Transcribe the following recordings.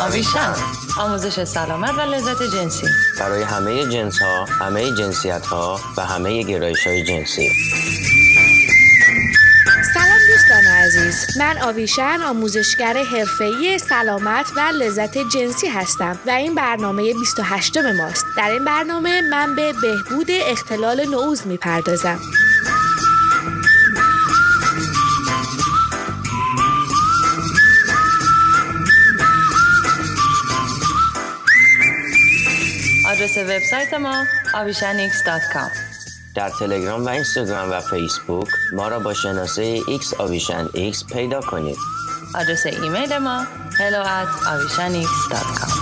آویشن آموزش سلامت و لذت جنسی. برای همه جنس ها، همه جنسیت ها و همه گرایش های جنسی. سلام دوستان عزیز. من آویشن آموزشگر حرفه‌ای سلامت و لذت جنسی هستم و این برنامه 28 ماست. در این برنامه من به بهبود اختلال نعوز می‌پردازم. آدرس وبسایت ما avishanx.com در تلگرام و اینستاگرام و فیسبوک ما را با شناسه X آویشن X پیدا کنید. آدرس ایمیل ما hello at avishanx.com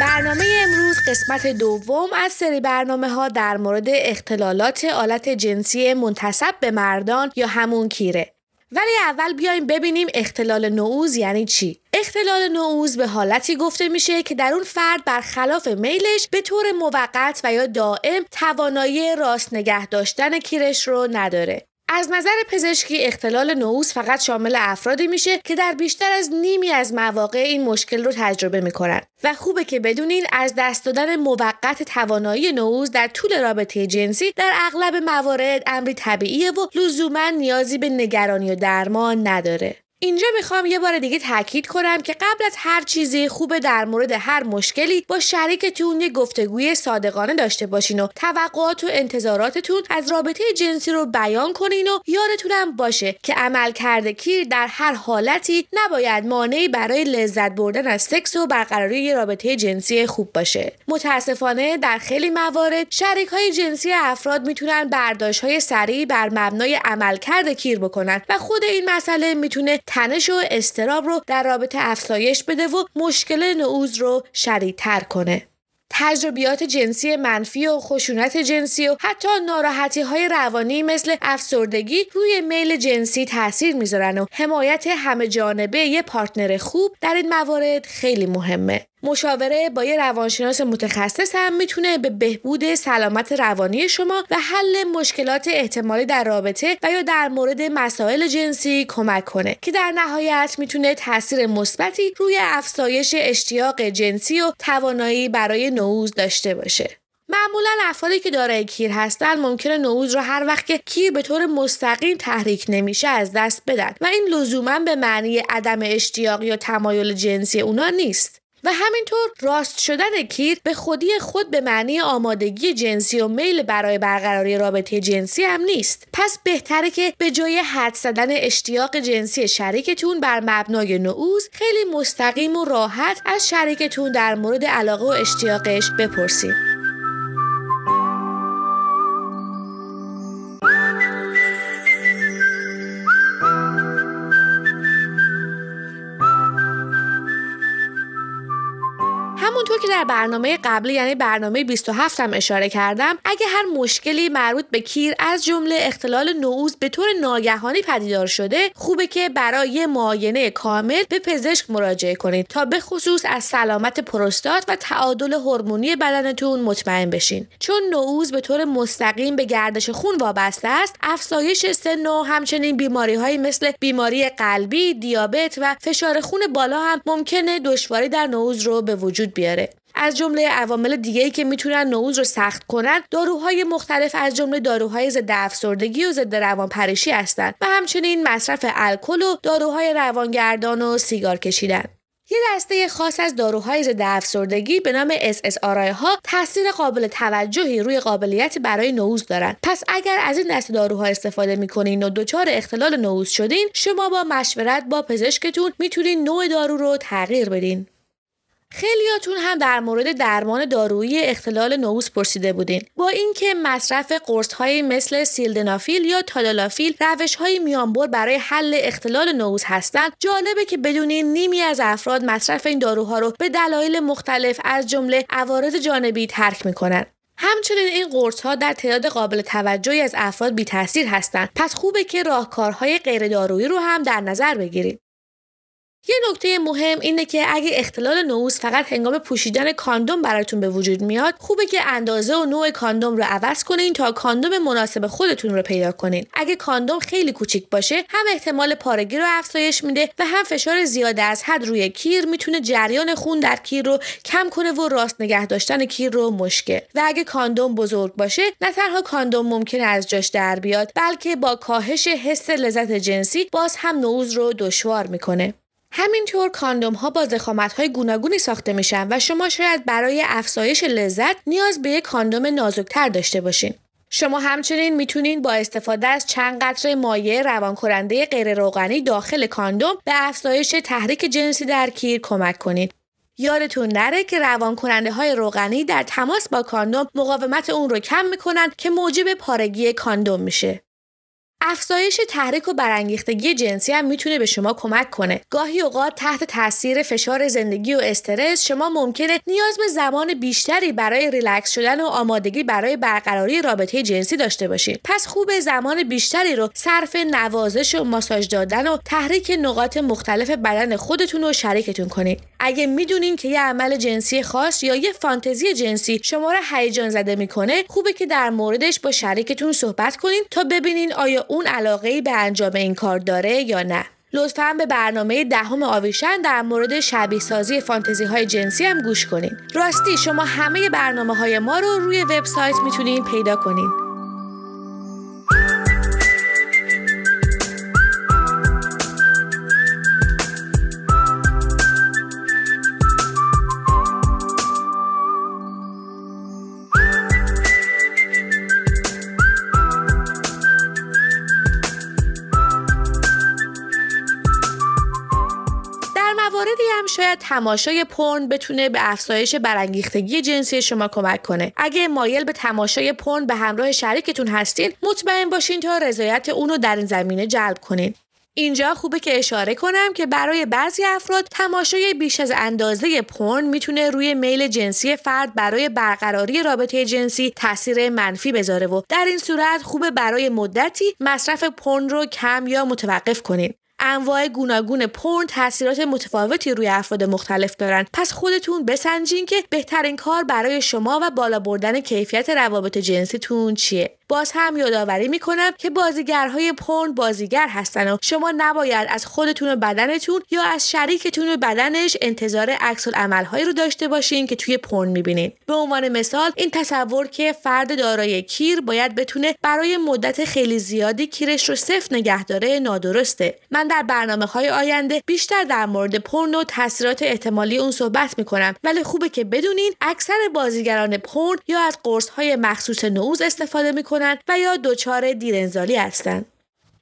برنامه امروز قسمت دوم از سری برنامه ها در مورد اختلالات آلت جنسی منتصب به مردان یا همون کیره. ولی اول بیایم ببینیم اختلال نعوز یعنی چی؟ اختلال نعوز به حالتی گفته میشه که در اون فرد برخلاف میلش به طور موقت و یا دائم توانایی راست نگه داشتن کیرش رو نداره. از نظر پزشکی اختلال نعوز فقط شامل افرادی میشه که در بیشتر از نیمی از مواقع این مشکل رو تجربه می‌کنن. و خوبه که بدونین از دست دادن موقت توانایی نعوز در طول رابطه جنسی در اغلب موارد امری طبیعیه و لزوما نیازی به نگرانی و درمان نداره. اینجا می‌خوام یه بار دیگه تاکید کنم که قبل از هر چیزی خوبه در مورد هر مشکلی با شریکتون یه گفتگوی صادقانه داشته باشین و توقعات و انتظاراتتون از رابطه جنسی رو بیان کنین و یادتونم باشه که عمل کرده کیر در هر حالتی نباید مانعی برای لذت بردن از سکس و برقراری یه رابطه جنسی خوب باشه. متاسفانه در خیلی موارد شریک های جنسی افراد می‌تونن برداشت های سریع بر مبنای عملکرد کیر بکنن و خود این مسئله می‌تونه تنش و استراب رو در رابطه افزایش بده و مشکل نعوز رو شدیدتر کنه. تجربیات جنسی منفی و خشونت جنسی و حتی ناراحتی های روانی مثل افسردگی روی میل جنسی تاثیر می‌ذارن و حمایت همه جانبه یه پارتنر خوب در این موارد خیلی مهمه. مشاوره با یه روانشناس متخصص هم می‌تونه به بهبود سلامت روانی شما و حل مشکلات احتمالی در رابطه و یا در مورد مسائل جنسی کمک کنه که در نهایت می‌تونه تاثیر مثبتی روی افزایش اشتیاق جنسی و توانایی برای نعوز داشته باشه. معمولا افرادی که دارای کیر هستن ممکنه نعوز رو هر وقت که کیر به طور مستقیم تحریک نمیشه از دست بدن و این لزوما به معنی عدم اشتیاق یا تمایل جنسی اونا نیست. و همینطور راست شدن کیر به خودی خود به معنی آمادگی جنسی و میل برای برقراری رابطه جنسی هم نیست. پس بهتره که به جای حد زدن اشتیاق جنسی شریکتون بر مبنای نعوز خیلی مستقیم و راحت از شریکتون در مورد علاقه و اشتیاقش بپرسید. در برنامه قبلی یعنی برنامه 27 هم اشاره کردم اگه هر مشکلی مربوط به کیر از جمله اختلال نعوز به طور ناگهانی پدیدار شده خوبه که برای معاینه کامل به پزشک مراجعه کنید تا به خصوص از سلامت پروستات و تعادل هورمونی بدنتون مطمئن بشین. چون نعوز به طور مستقیم به گردش خون وابسته است افزایش سن و همچنین بیماری های مثل بیماری قلبی دیابت و فشار خون بالا هم ممکنه دشواری در نعوز رو به وجود بیاره. از جمله عوامل دیگه‌ای که می‌تونن نعوز رو سخت کنن داروهای مختلف از جمله داروهای ضد افسردگی و ضد روانپریشی هستند و همچنین مصرف الکل و داروهای روانگردان و سیگار کشیدن یه دسته خاص از داروهای ضد افسردگی به نام SSRI ها تاثیر قابل توجهی روی قابلیت برای نعوز دارند. پس اگر از این دسته داروها استفاده می‌کنین و دچار اختلال نعوز شدین، شما با مشورت با پزشکتون می‌تونین نوع دارو رو تغییر بدین. خیلیاتون هم در مورد درمان دارویی اختلال نعوز پرسیده بودین. با اینکه مصرف قرص های مثل سیلدنافیل یا تادالافیل روش های میانبر برای حل اختلال نعوز هستند جالبه که بدونین نیمی از افراد مصرف این داروها رو به دلایل مختلف از جمله عوارض جانبی ترک می‌کنن همچنین این قرص ها در تعداد قابل توجهی از افراد بی تاثیر هستند. پس خوبه که راهکارهای غیر دارویی رو هم در نظر بگیرید. یه نکته مهم اینه که اگه اختلال نوز فقط هنگام پوشیدن کاندوم براتون به وجود میاد خوبه که اندازه و نوع کاندوم رو عوض کنین تا کاندوم مناسب خودتون رو پیدا کنین. اگه کاندوم خیلی کوچیک باشه هم احتمال پارگی رو افزایش میده و هم فشار زیاده از حد روی کیر می‌تونه جریان خون در کیر رو کم کنه و راست نگه داشتن کیر رو مشکل و اگه کاندوم بزرگ باشه نه تنها کاندوم ممکنه از جاش در بیاد بلکه با کاهش حس لذت جنسی باز هم نوز رو دشوار می‌کنه. همینطور کاندوم ها با زخامت های گوناگونی ساخته میشن و شما شاید برای افزایش لذت نیاز به یک کاندوم نازکتر داشته باشین. شما همچنین می‌تونین با استفاده از چند قطره مایع روان کننده غیر روغنی داخل کاندوم به افزایش تحریک جنسی در کیر کمک کنید. یادتون نره که روان کننده های روغنی در تماس با کاندوم مقاومت اون رو کم می‌کنن که موجب پارگی کاندوم میشه. افزایش تحریک و برانگیختگی جنسی هم می‌تونه به شما کمک کنه. گاهی اوقات تحت تاثیر فشار زندگی و استرس شما ممکنه نیاز به زمان بیشتری برای ریلکس شدن و آمادگی برای برقراری رابطه جنسی داشته باشید. پس خوب زمان بیشتری رو صرف نوازش و ماساژ دادن و تحریک نقاط مختلف بدن خودتون و شریکتون کنید. اگه می‌دونین که یه عمل جنسی خاص یا یه فانتزی جنسی شما رو هیجان زده می‌کنه، خوبه که در موردش با شریکتون صحبت کنین تا ببینین آیا اون علاقه به انجام این کار داره یا نه. لطفا به برنامه دهم آویشن در مورد شبیه سازی فانتزی های جنسی هم گوش کنین. راستی شما همه برنامه های ما رو روی وبسایت می‌تونین پیدا کنین. تماشای پرن بتونه به افزایش برانگیختگی جنسی شما کمک کنه. اگه مایل به تماشای پرن به همراه شریکتون هستین مطمئن باشین تا رضایت اونو در این زمینه جلب کنین. اینجا خوبه که اشاره کنم که برای بعضی افراد تماشای بیش از اندازه پرن می‌تونه روی میل جنسی فرد برای برقراری رابطه جنسی تاثیر منفی بذاره و در این صورت خوبه برای مدتی مصرف پرن رو کم یا متوقف کنین. انواع گوناگون پرن تاثیرات متفاوتی روی افراد مختلف دارن. پس خودتون بسنجین که بهترین کار برای شما و بالا بردن کیفیت روابط جنسیتون چیه. باز هم یادآوری می‌کنم که بازیگرهای پرن بازیگر هستن و شما نباید از خودتون و بدنتون یا از شریکتون و بدنش انتظار عکس عملهایی رو داشته باشین که توی پرن می‌بینین. به عنوان مثال این تصور که فرد دارای کیر باید بتونه برای مدت خیلی زیادی کیرش رو صفر نگه داره نادرسته. من در برنامه های آینده بیشتر در مورد پرن و تاثیرات احتمالی اون صحبت می‌کنم. ولی خوبه که بدونین اکثر بازیگران پرن یا از قرص های مخصوص نوز استفاده می‌کنن. و یا دچار دیرانزالی هستند.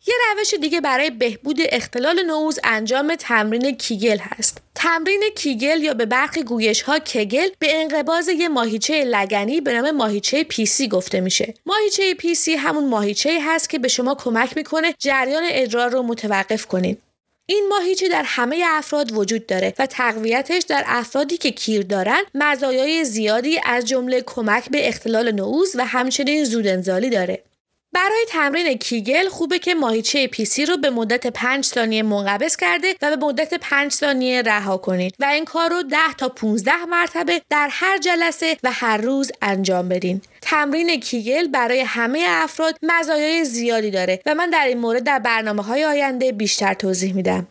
یه روش دیگه برای بهبود اختلال نعوظ انجام تمرین کیگل هست. تمرین کیگل یا به برخی گویش ها کگل به انقباض یه ماهیچه لگنی به نام ماهیچه PC گفته میشه. ماهیچه PC همون ماهیچه هست که به شما کمک می‌کنه جریان ادرار رو متوقف کنید. این ماهیچه در همه افراد وجود داره و تقویتش در افرادی که کیر دارن مزایای زیادی از جمله کمک به اختلال نعوظ و همچنین زودانزالی داره. برای تمرین کیگل خوبه که ماهیچه PC رو به مدت 5 ثانیه منقبض کرده و به مدت 5 ثانیه رها کنید و این کار رو 10 تا 15 مرتبه در هر جلسه و هر روز انجام بدین. تمرین کیگل برای همه افراد مزایای زیادی داره و من در این مورد در برنامه های آینده بیشتر توضیح میدم.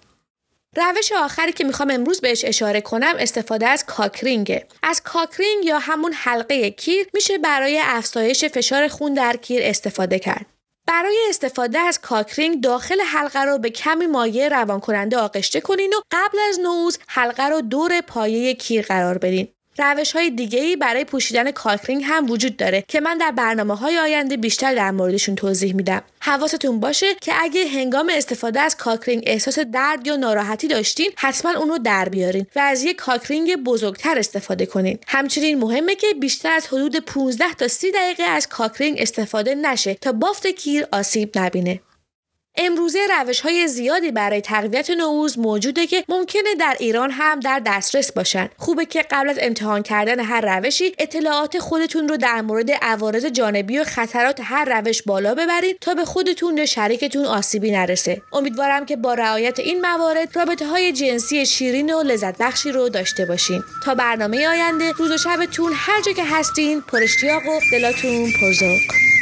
روش آخری که می‌خوام امروز بهش اشاره کنم استفاده از cock ring ه. از cock ring یا همون حلقه کیر میشه برای افزایش فشار خون در کیر استفاده کرد. برای استفاده از cock ring داخل حلقه رو به کمی مایع روان کننده آغشته کنین و قبل از نعوظ حلقه رو دور پایه کیر قرار بدین. روش های دیگه ای برای پوشیدن cock ring هم وجود داره که من در برنامه های آینده بیشتر در موردشون توضیح میدم. حواستون باشه که اگه هنگام استفاده از cock ring احساس درد یا ناراحتی داشتین حتما اون رو در بیارین و از یک cock ring بزرگتر استفاده کنین. همچنین مهمه که بیشتر از حدود 15 تا 30 دقیقه از cock ring استفاده نشه تا بافت کیر آسیب نبینه. امروزه روش های زیادی برای تقویت نوروز موجوده که ممکنه در ایران هم در دسترس باشن. خوبه که قبل از امتحان کردن هر روشی اطلاعات خودتون رو در مورد عوارض جانبی و خطرات هر روش بالا ببرید تا به خودتون یا شریکتون آسیبی نرسه. امیدوارم که با رعایت این موارد رابطه های جنسی شیرین و لذت بخشی رو داشته باشین. تا برنامه آینده روز و شبتون هر جا که هستین پرشتیاق و دلاتون پرزوق.